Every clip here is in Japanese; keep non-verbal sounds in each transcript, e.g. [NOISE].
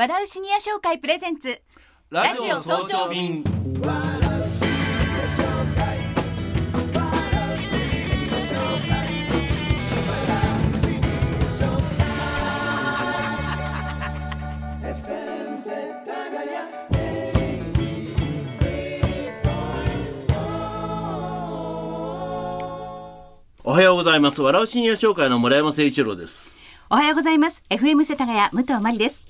笑うシニア商会プレゼンツ。ラジオ早朝便。おはようございます笑うシニア商会の村山誠一郎です。おはようございます。FM 世田谷武藤真理です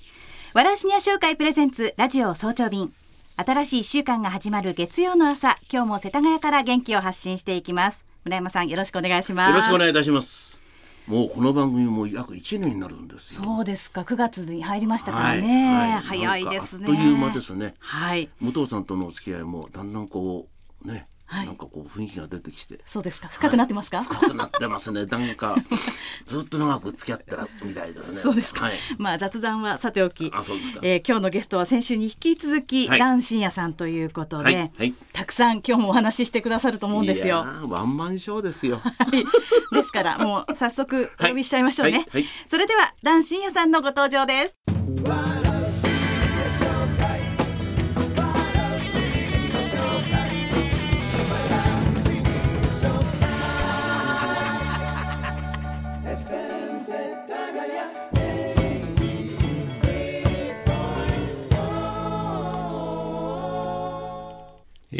笑うシニア商会プレゼンツラジオ早朝便。新しい一週間が始まる月曜の朝。今日も世田谷から元気を発信していきます。村山さんよろしくお願いします。よろしくお願いいたします。もうこの番組も約1年になるんですよ。そうですか。9月に入りましたからね、はい。はい。早いですね。という間ですね。はい。武藤さんとのお付き合いもだんだんこうね、はい。なんかこう雰囲気が出てきて。そうですか。深くなってますか、深くなってますね。なんか [LAUGHS] ずっと長く付き合ってらみたいですね。そうですか、はい、まあ雑談はさておき。あそうですか。えー今日のゲストは先週に引き続き、はい。ダンシンヤさんということで、はい。はい。たくさん今日もお話ししてくださると思うんですいやよ。ーワンマンショーですよ。はい。ですからもう早速お呼びしちゃいましょうね。はい。はい。それではダンシンヤさんのご登場です。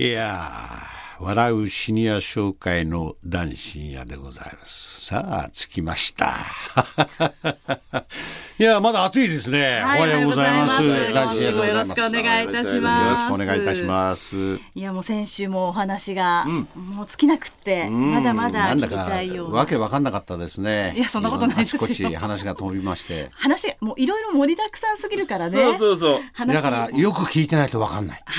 いやー、笑うシニア商会の男深夜でございます。さあ、着きました。[LAUGHS] いや、まだ暑いですね。はいおはようございます。おはようございます男深夜でございますよろしくお願いいたしますよろしくお願いいたします。いやもう先週もお話が、もう尽きなくって、まだまだ聞きなんだかたいようなわけわかんなかったですね。いやそんなことないですよこち話が飛びまして。話がもういろいろ盛りだくさんすぎるからね。そうそうそう話だから、よく聞いてないとわかんない。[LAUGHS]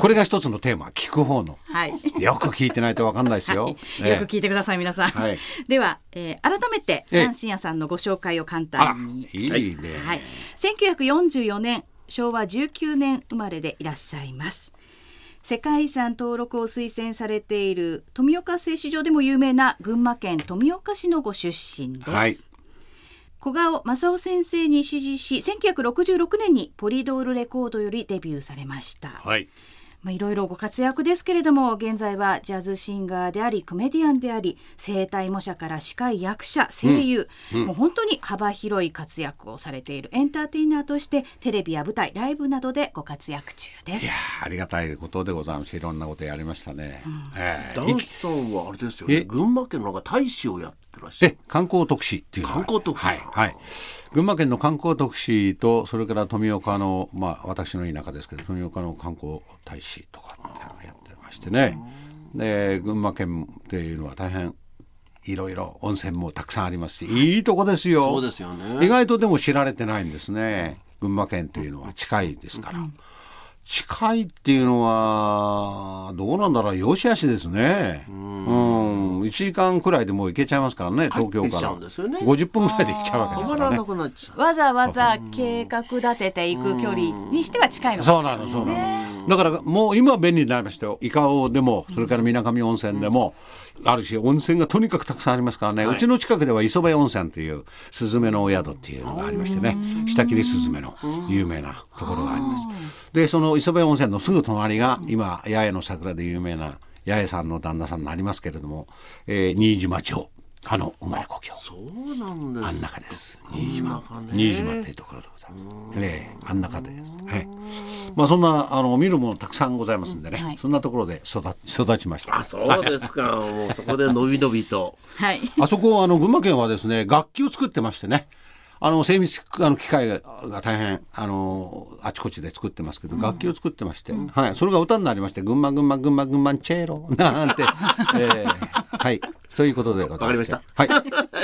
これが一つのテーマ、聞く方の。はい。よく聞いてないとわかんないですよ。よええく聞いてください皆さん、はいでは、えー改めてええ男子屋さんのご紹介を簡単に、いいね。はい、1944年昭和19年生まれでいらっしゃいます世界遺産登録を推薦されている富岡製糸場でも有名な群馬県富岡市のご出身です、はい。小顔正夫先生に師事し1966年にポリドールレコードよりデビューされました、はい。まあ、いろいろご活躍ですけれども現在はジャズシンガーでありコメディアンであり声帯模写から司会役者声優、もう本当に幅広い活躍をされているエンターテイナーとしてテレビや舞台ライブなどでご活躍中ですいや。ーありがたいことでございます。いろんなことやりましたね。ええダンスさんはあれですよねえ群馬県のなんか大使をやってらっしゃえる観光特使っていう観光特使。はい、はい、群馬県の観光特使とそれから富岡のまあ私の田舎ですけど富岡の観光大使とかっていうのをやってましてね。で群馬県っていうのは大変いろいろ温泉もたくさんありますしい。いとこですよ。そうですよね。意外とでも知られてないんですね。群馬県というのは近いですから、近いっていうのはどうなんだろう。良し悪しですね。うん。1時間くらいでもう行けちゃいますからね東京からうんですよね。50分ぐらいで行っちゃうわけですからね。なくなっちゃう。わざわざ計画立てていく距離にしては近いのかそうなのそうなのだからもう今は便利になりましたよ伊香保でもそれから水上温泉でもあるし温泉がとにかくたくさんありますからね、うちの近くでは磯部温泉というスズメのお宿っていうのがありましてね下切りスズメの有名なところがあります。でその磯部温泉のすぐ隣が今八重の桜で有名な八重さんの旦那さんになりますけれども、えー新島町あの生まれ故郷。そうなんです。あん中です。新島新島っていうところでございます。ええあん中で、はい。まあそんなあの見るものたくさんございますんでね、はい。そんなところで育育ちました。あそうですか。もうそこでのびのびと。[LAUGHS] はい。あそこあの群馬県はですね楽器を作ってましてね。あの精密あの機械が大変あのあちこちで作ってますけど、楽器を作ってまして、はい、それが歌になりまして「群馬群馬群馬群馬チェーロ」[LAUGHS] なんて、えーはい。そういうことでわかりました。はい。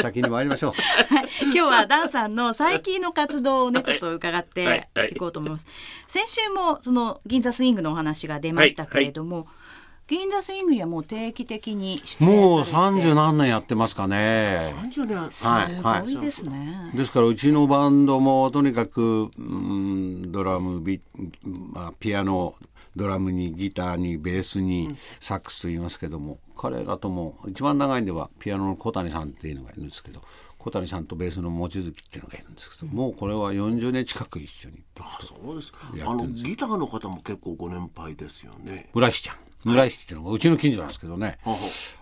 先に参りましょう。[LAUGHS] 今日はダンさんの最近の活動をねちょっと伺ってはい。はい。いこうと思います。先週もその銀座スイングのお話が出ましたけれども、銀座スイングにはもう定期的に出演もうされて三十何年やってますかね。30年。すはいごいですね。ですからうちのバンドもとにかく、うん、ドラムビ、まあ、ピアノドラムにギターにベースにサックスと言いますけども、彼らとも一番長いんではピアノの小谷さんっていうのがいるんですけど小谷さんとベースの望月っていうのがいるんですけど、もうこれは40年近く一緒にあそうです。かやあのってるんですギターの方も結構ご年配ですよね。村石ちゃん村石っていうのがうちの近所なんですけどね。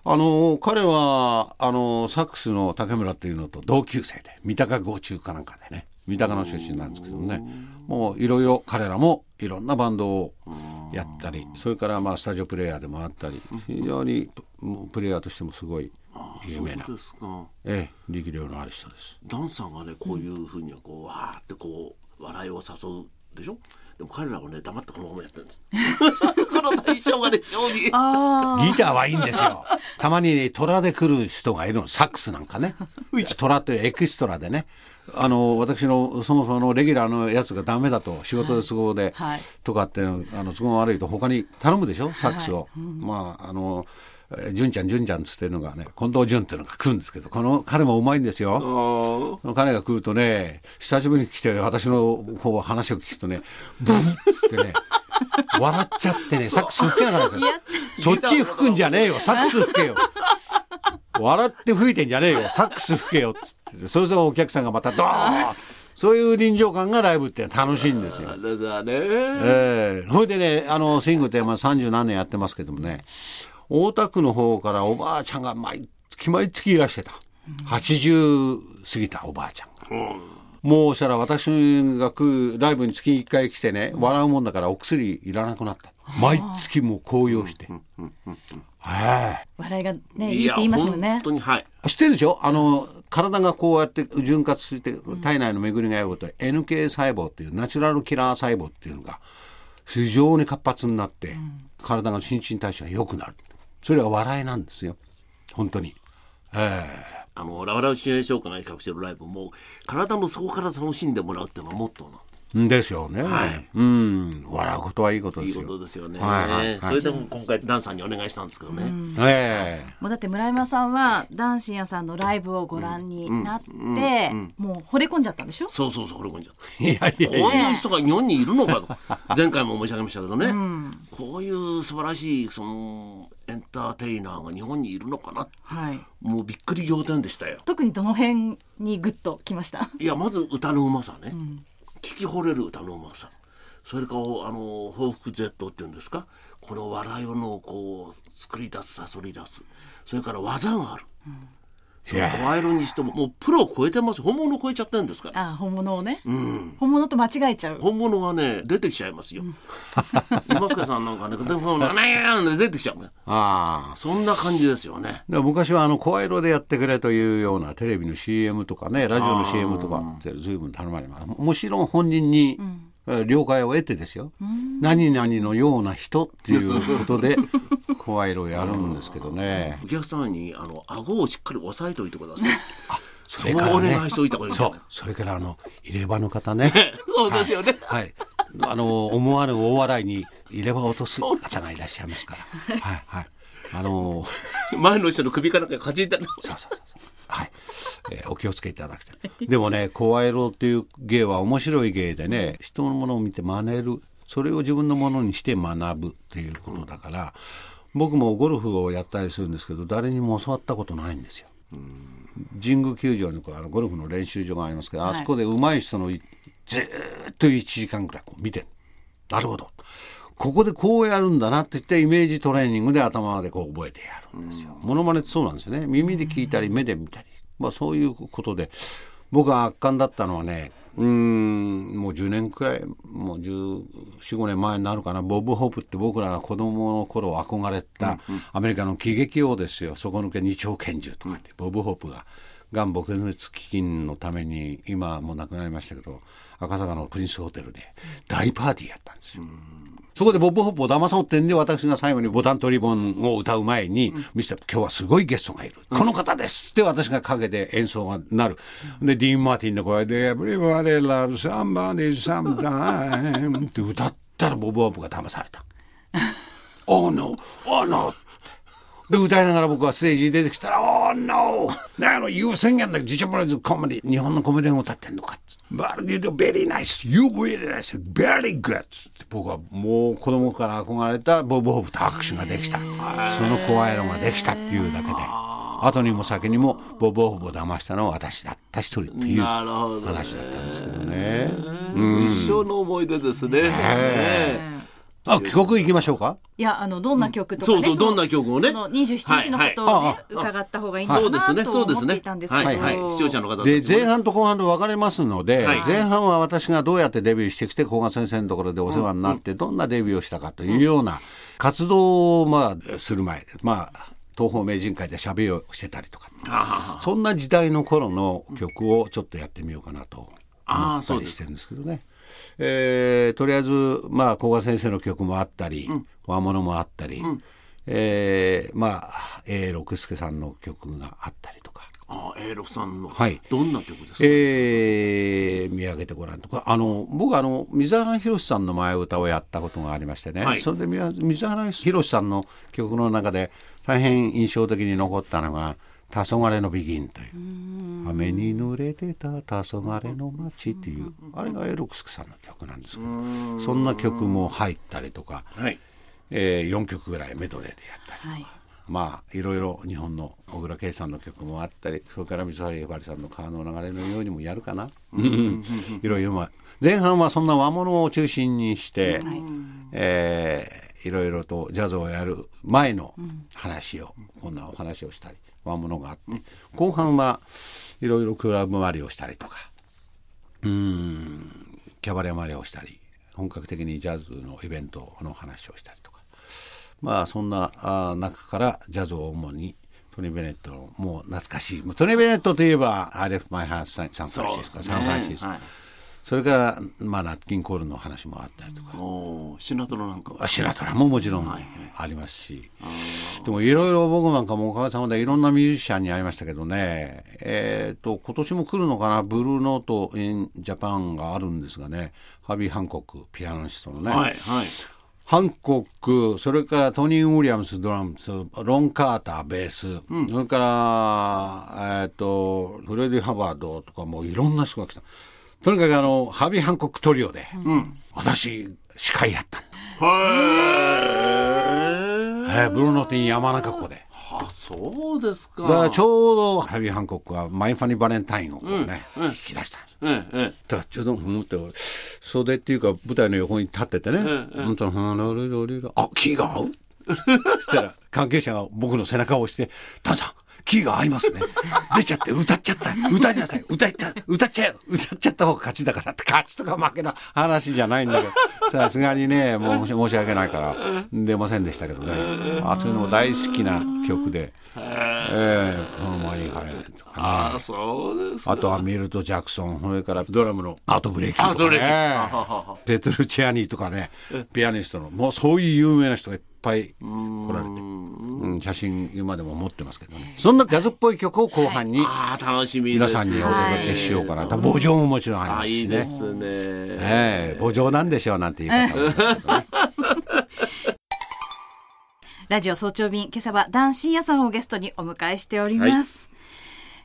あの彼はあのサックスの竹村っていうのと同級生で三鷹郷中かなんかでね。三鷹の出身なんですけどね。もういろいろ彼らもいろんなバンドをやったりそれからまあスタジオプレイヤーでもあったり非常にプレイヤーとしてもでい有名な。ええ力量のある人です。ダンさんがねこういうふうにこうわーってこう笑いを誘うでしょ？でも彼らはね黙ってこのままやってるんです。この対象がね非常にあギターはいいんですよ。[LAUGHS] たまにね、虎で来る人がいるの、サックスなんかね。虎ってエキストラでね。あの私のそもそものレギュラーのやつがダメだと仕事で都合で、はいとかってあの都合悪いと他に頼むでしょ？サックスを、まああのえー純ちゃん純ちゃんっつってるのがね近藤純っていうのが来るんですけどこの彼もうまいんですよ。彼が来るとね久しぶりに来て私の方は話を聞くとねブーッつってね笑っちゃってねサックス吹けなかったんですよ。そっち吹くんじゃねえよサックス吹けよ。笑って吹いてんじゃねえよサックス吹けよっつって。それぞれお客さんがまたドーン。そういう臨場感がライブって楽しいんですよ。あ。だからね。ええ。それでねあのスイングってまあ30何年やってますけどもね。大田区の方からおばあちゃんが毎月毎月いらしてた。80過ぎたおばあちゃんが。もうしたら私がライブに月1回来てね笑うもんだからお薬いらなくなった。毎月もう高揚して。はい笑いがねいいって言いますもん。ね本当にはい知ってるでしょあの体がこうやって潤滑して体内の巡りが良いこと NK 細胞っていうナチュラルキラー細胞っていうのが非常に活発になって、体が新陳代謝が良くなるそれは笑いなん。ですよ本当にえあのラワラウシミュレーション会が企画してるライブも体の底から楽しんでもらうっていうのがモットーなんです。えですよね、はい。うん。笑うことはいいことでいいすよことですよね、はいはいはい。それでも今回ダンさんにお願いしたんですけどね、ええ。もうだって村山さんはダンシンヤさんのライブをご覧になって、もう惚れ込んじゃったんでしょそうそうそう惚れ込んじゃったいやいやいこうやいう人が日本にいるのかと。[LAUGHS] 前回も申し上げましたけどね、こういう素晴らしいそのエンターテイナーが日本にいるのかな？はい。もうびっくり仰天でしたよ。特にどの辺にグッときました？いやまず歌のうまさね、聞き惚れる歌のうまさ。それからあの報復 Z っていうんですか？この笑いをのこう作り出すさそり出す。それから技がある、その声色にしてももうプロを超えてます本物を超えちゃってるんですから。あ本物をね、本物と間違えちゃう。本物がね出てきちゃいますよ。[LAUGHS] 今塚さんなんかね、でもなんや出てきちゃうね。ああ。そんな感じですよね。で昔はあの声色でやってくれというようなテレビの CM とかねラジオの CM とかって随分頼まれます。もちろん本人に、えー了解を得てですよ。何々のような人っていうことで [LAUGHS] 声色をやるんですけどね。お客様にあの顎をしっかり押さえておいてください。そそのお願いしておいた方がいいんじゃそうそれからあの入れ歯の方ね。[LAUGHS] そうですよね。はい。あの思わぬ大笑いに入れ歯を落とす方がいらっしゃいますから。はいはい。あの [LAUGHS] 前の人の首からかじいた。そうそうそうそう。はい、えーお気をつけいただきたい。[LAUGHS] でもね、声色っていう芸は面白い芸でね、人のものを見て真似る、それを自分のものにして学ぶっていうことだから、僕もゴルフをやったりするんですけど、誰にも教わったことないんですよ。神宮球場にこうあのゴルフの練習場がありますけど、はい。あそこで上手い人のいずーっと1時間ぐらいこう見てるなるほど。ここでこうやるんだなって言ってイメージトレーニングで頭でこう覚えてやるんですよ。モノマネってそうなんですよね。耳で聞いたり目で見たり、まあ、そういうことで僕が圧巻だったのはねうーんもう10年くらいもう1415年前になるかな。ボブ・ホープって僕らが子供の頃憧れたアメリカの喜劇王ですよ。底抜け二丁拳銃とかって、ボブ・ホープが。がん撲滅基金のために今はもう亡くなりましたけど赤坂のプリンスホテルで大パーティーやったんですよ。そこでボブ・ホップを騙そうってんで私が最後にボタン取り本を歌う前に「ミスター今日はすごいゲストがいる、この方です」って私がかけて演奏がなるでディーン・マーティンの声で「Everybody loves somebody sometime」って歌ったらボブ・ホップが騙された「[LAUGHS] Oh no! Oh no!」で歌いながら僕はステージに出てきたら「Oh no! なの You singing the ジチャブラズコメディ日本のコメディアンを歌ってんのか」っつって「But you do very nice! You really nice! Very good!」つって僕はもう子供から憧れたボブ・ホープと握手ができたその声色ができたっていうだけで。後にも先にもボボほぼ騙したのは私だった一人っていう話だったんですけどね。一生の思い出ですね。ねあ曲行きましょうか？いやあのどんな曲とかね、そうそうどんな曲をね。その27日のことをね、はいはい。伺った方がいいのかそうですね、なと思ってそうですねいたんですけど、はい。はい、視聴者の方で前半と後半で分かれますので、はい。前半は私がどうやってデビューしてきて古賀先生のところでお世話になってどんなデビューをしたかというような活動をまあする前まあ東方名人会で喋りをしてたりとか。そんな時代の頃の曲をちょっとやってみようかなと思ったあーそうですりしてるんですけどね。えーとりあえずまあ古賀先生の曲もあったり、和物もあったり、えーまあ A 六輔さんの曲があったりとか。あ、A 六さんの、はい。どんな曲ですか？えー見上げてごらんとか。あの僕あの水原宏さんの前歌をやったことがありましてね、はい。それで水水原宏さんの曲の中で大変印象的に残ったのが「黄昏のビギン」という「雨に濡れてた黄昏の街」っていうあれがエロクスクさんの曲なんですけどそんな曲も入ったりとか、はい。えー、4曲ぐらいメドレーでやったりとか。はい。まあいろいろ日本の小倉圭さんの曲もあったりそれから水原ひばりさんの川の流れのようにもやるかな、いろいろまあ前半はそんな和物を中心にして、えーいろいろとジャズをやる前の話を、こんなお話をしたり和物があって後半はいろいろクラブ回りをしたりとかうんキャバレー回りをしたり本格的にジャズのイベントの話をしたりとかまあそんなあ中からジャズを主にトニー・ベネットのもう懐かしいもうトニー・ベネットといえば「アレフ・マイ・ハース・サンフランシスコ」サンフランシスコ、はい。それから、まあ、ナッキン・コールの話もあったりとか、シナトラなんか。あシナトラももちろんありますし、でもいろいろ僕なんかもおかげさまでいろんなミュージシャンに会いましたけどね。えっ、と今年も来るのかな？ブルーノート・イン・ジャパンがあるんですがね。ハービー・ハンコックピアノニストのね、はいはい。ハンコック、それからトニー・ウィリアムスドラムス、ロン・カーターベース、それから、えっ、と、フレディ・ハバードとかもういろんな人が来た。とにかくあの、ハビー・ハンコックトリオで、私、司会やったんだ。えーブルーノティン山中湖で。あ、そうですか。だからちょうどハビー・ハンコックはマイ・ファニー・バレンタインをこうね、引き出したんです。えええだからちょうど思って俺袖っていうか舞台の横に立っててね「本当のハロリロリロあキーが合う?」そしたら関係者が僕の背中を押して「丹さんキーが合いますね。出ちゃって歌っちゃった。歌いなさい。歌っちゃ歌っちゃう歌っちゃった方が勝ちだから」って。勝ちとか負けの話じゃないんだけど。さすがにねもう申し訳ないから。出ませんでしたけどね。あそういうのも大好きな曲で「ええこの前に行かれ」とかね。ああ、そうですか。あとはミルト・ジャクソン、それからドラムのアート・ブレイキンとかね、ペトル・チェアニーとかね、ピアニストの、もうそういう有名な人がいっぱい来られて、うん、写真今でも持ってますけどね。そんなジャズっぽい曲を後半にああ、楽しみです。皆さんにお届けしようかな。だから母情ももちろんありまあすしね。いいですね。ええ母情なんでしょうなんて言い方もねラジオ早朝便今朝はダンシンヤさんをゲストにお迎えしております、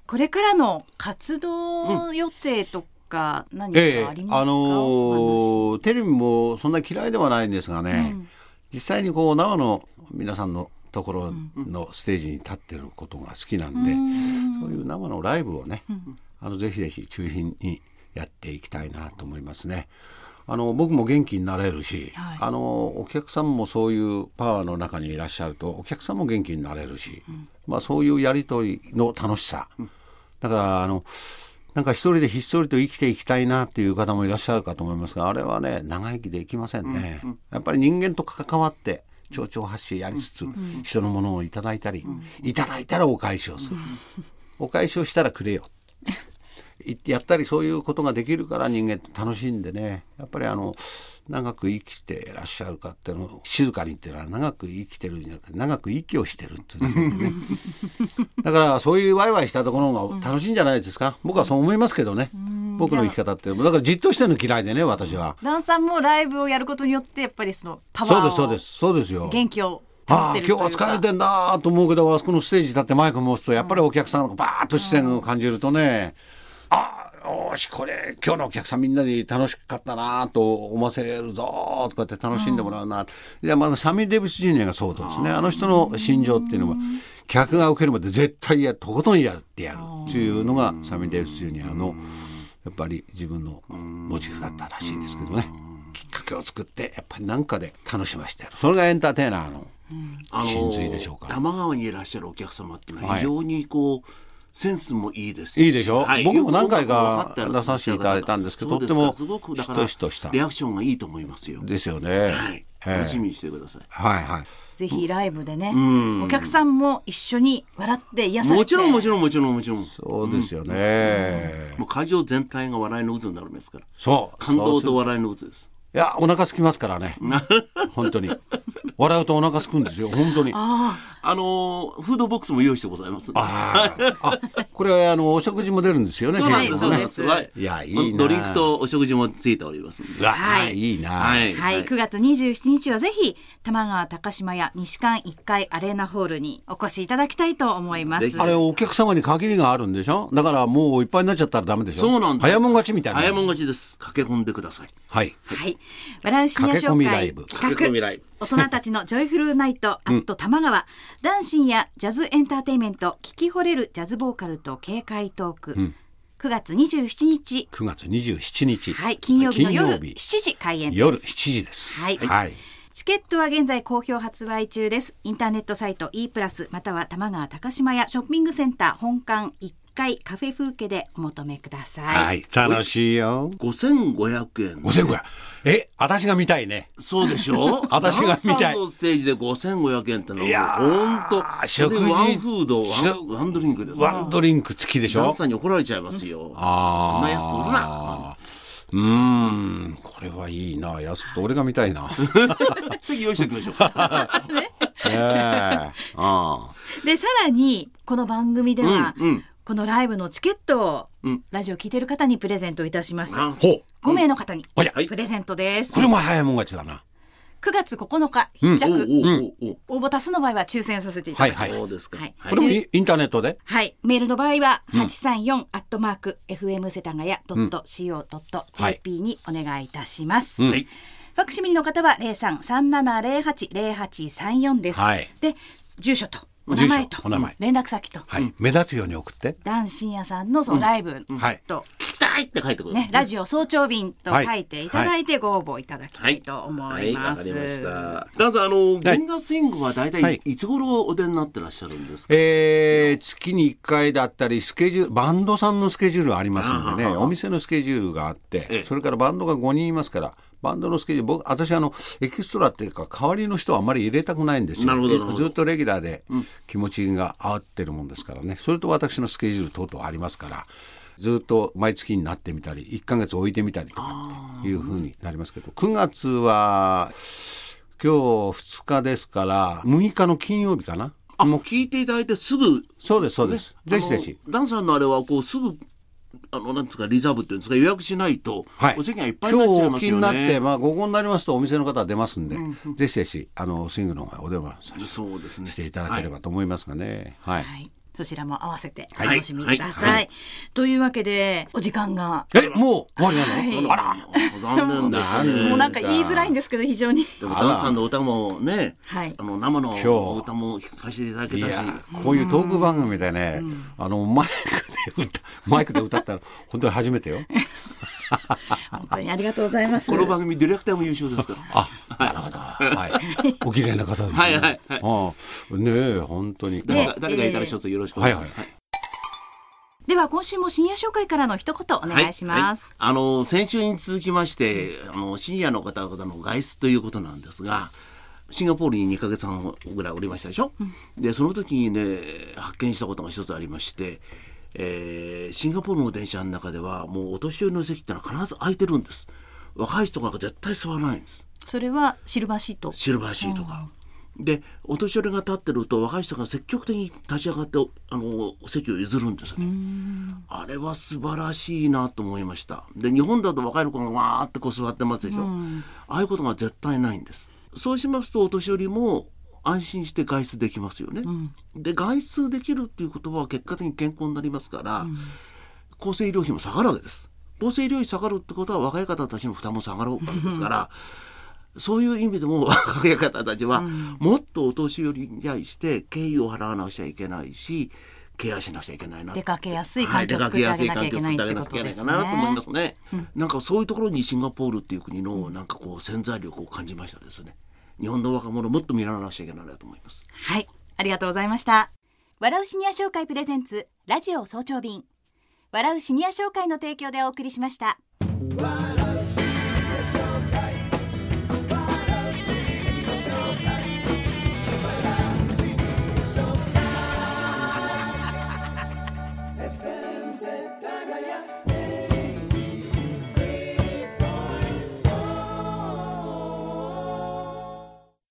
これからの活動予定とか何かええありますか、あのーテレビもそんな嫌いではないんですがね、実際にこう生の皆さんのところのステージに立ってることが好きなんで、そういう生のライブをね、あのぜひぜひ中心にやっていきたいなと思いますね。あの僕も元気になれるし、はい。あのお客さんもそういうパワーの中にいらっしゃるとお客さんも元気になれるし、まあそういうやり取りの楽しさ、だからあのなんか一人でひっそりと生きていきたいなっていう方もいらっしゃるかと思いますがあれはね長生きできませんね、やっぱり人間と関わって蝶々発信やりつつ、人のものをいただいたり、いただいたらお返しをする、お返しをしたらくれよ。いやったりそういうことができるから人間って楽しいんでね。やっぱりあの長く生きてらっしゃるかっていうのを静かにっていうのは長く生きてるんじゃなくて長く息をしてるってね。[LAUGHS] だからそういうワイワイしたところが楽しいんじゃないですか、僕はそう思いますけどね。僕の生き方ってだからじっとしてるの嫌いでね私は。ダンさんもライブをやることによってやっぱりそのパワーをそうですそうですそうですよ。元気を保ああ今日は疲れてんだと思うけどあそこのステージ立ってマイク持つとやっぱりお客さんのバーッと視線を感じるとね、ああよしこれ今日のお客さんみんなに楽しかったなと思わせるぞとかって楽しんでもらうな、いやまずサミー・デイビス・ジュニアがそうですね。あの人の心情っていうのは客が受けるまで絶対やるとことんやるってやる。っていうのがサミー・デイビス・ジュニアのやっぱり自分のモチーフだったらしいですけどね。きっかけを作ってやっぱり何かで楽しませてやる。それがエンターテイナーのあの真髄でしょうから。玉川にいらっしゃるお客様っていうのははい。非常にこう、センスもいいですしいいでしょ？はい僕も何回か出させていただいたんですけどとってもすごくだからしとしとしたリアクションがいいと思いますよ。ですよね。はい、ええ楽しみにしてください。はいはい。ぜひライブでね、んお客さんも一緒に笑って癒されてもちろんもちろんもちろんもちろん。そうですよね。もう会場全体が笑いの渦になるんですから。そう。感動と笑いの渦です。いやお腹空きますからね。本当に。笑うとお腹空くんですよ本当に。ああのーフードボックスも用意してございます。ああこれはあのお食事も出るんですよね。そうなんです、ねそうなんです。はいいやいいなドリンクとお食事もついておりますんで。うわはいいいな。はいはい、9月27日はぜひ玉川高島屋西館1階アレーナホールにお越しいただきたいと思いますあれお客様に限りがあるんでしょ？だからもういっぱいになっちゃったらダメでしょ？そうなんです。早もん勝ちみたいな早もん勝ちです。駆け込んでください。はい。はい。笑うシニア紹介ブ。駆け込みライ企ブ。画大人たちのジョイフルナイトアット玉川、ダンシンやジャズエンターテインメント聞き惚れるジャズボーカルと軽快トーク、9月27日。9月27日。はい。金曜日の夜金曜日。7時開演です。夜7時です。はい。はい。チケットは現在好評発売中です。インターネットサイト e プラスまたは玉川高島屋ショッピングセンター本館1階カフェ風景でお求めください。はい楽しいよ。5500円。5500え私が見たいね。そうでしょ？[LAUGHS] 私が見たい。ダンサーのステージで5500円ってのいやはー本当食事ワンフードワワンドリンクです。ワンドリンク付きでしょ？ダンサーに怒られちゃいますよ。あこんな安く売るな。あうーんこれはいいな。安くて俺が見たいな。ね [LAUGHS] 席用意しておきましょう。[LAUGHS] え。あでさらにこの番組では、うんうんこのライブのチケットを、うん。ラジオ聞いてる方にプレゼントいたします。あほう。5名の方におや。プレゼントです。これも早いもん勝ちだな。9月9日うん。必着、応募多数の場合は抽選させていただきます。はいはい。そうですか。はい。はい。これもイインターネットで？はい、メールの場合は八三四アットマーク fm 世田谷ドット co ドット jp にお願いいたします。うん。はい。ファクシミリの方は零三三七零八零八三四です。はい。で住所とお住所名前と。お名前。連絡先と、はい。目立つように送って。ダン深夜さんのそのライブはいと、聞きたいって書いてくる。ねラジオ早朝便と書いていただいてご応募いただきたはい。いと思はい。ます。かりました。ダンさんあの銀河スイングは大はい。体いつ頃お出になってらっしゃるんですか？えー月に1回だったりスケジュールバンドさんのスケジュールありますんでねお店のスケジュールがあって、ええ。それからバンドが5人いますからバンドのスケジュール僕私あのエキストラっていうか代わりの人はあんまり入れたくないんですよ。ずっとレギュラーで気持ちが合ってるもんですからね。それと私のスケジュール等々ありますからずっと毎月になってみたり1ヶ月置いてみたりとかっていうふうになりますけど。9月は今日2日ですから6日の金曜日かな。あもう聞いていただいてすぐ。そうですそうです、ぜひぜひ。ダンさんのあれはこうすぐあのなんですかリザーブっていうんですか予約しないと、はい、お席がいっぱいになっちゃい今日おますよ気になって、ね。まあ、午後になりますとお店の方は出ますんで、ぜひぜひあのスイングの方へお電話さそうですね。していただければと思いますがね。はい。はい、そちらも合わせておはい楽しみください。はいというわけでお時間が、え、もう終わりなの？はいあら。残念ですね。もうなんか言いづらいんですけど非常に。でもダンさんの歌もね、はいあの生の今日歌も聴かせていただけいたし、や、こういうトーク番組でね、あのマイマイクで歌ったら本当に初めてよ。本当にありがとうございます。この番組ディレクターも優秀ですから。あ、なるほど。はい。[LAUGHS] お綺麗な方ですね。はいはいはいあねえ本当に。で誰か誰かいたら一つよろしくお願いします。はいはいでは今週も深夜紹介からの一言お願いします。はいあの先週に続きまして、あの深夜の方々の外出ということなんですがシンガポールに2ヶ月半ぐらいおりましたでしょ、でその時にね発見したことが一つありまして、えーシンガポールの電車の中ではもうお年寄りの席ってのは必ず空いてるんです若い人が絶対座らないんですそれはシルバーシート。シルバーシートが。でお年寄りが立ってると若い人が積極的に立ち上がってあの席を譲るんですね。あれは素晴らしいなと思いました。で日本だと若い子がわーってこう座ってますでしょ。ああいうことが絶対ないんです。そうしますとお年寄りも安心して外出できますよね。で外出できるっていうことは結果的に健康になりますから。厚生医療費も下がるわけです。厚生医療費下がるってことは若い方たちの負担も下がるわけですからそういう意味でも [LAUGHS] 若い方たちはもっとお年寄りに対して敬意を払わなくちゃいけないしケアしなくちゃいけないな出かけやすい環境を作ってあげなきゃいけないってことですね。なと思いますね、なんかそういうところにシンガポールっていう国のなんかこう潜在力を感じましたですね日本の若者もっと見習わなくちゃいけないなと思います。はい。ありがとうございました。笑うシニア商会プレゼンツラジオ早朝便。笑うシニア商会の提供でお送りしました。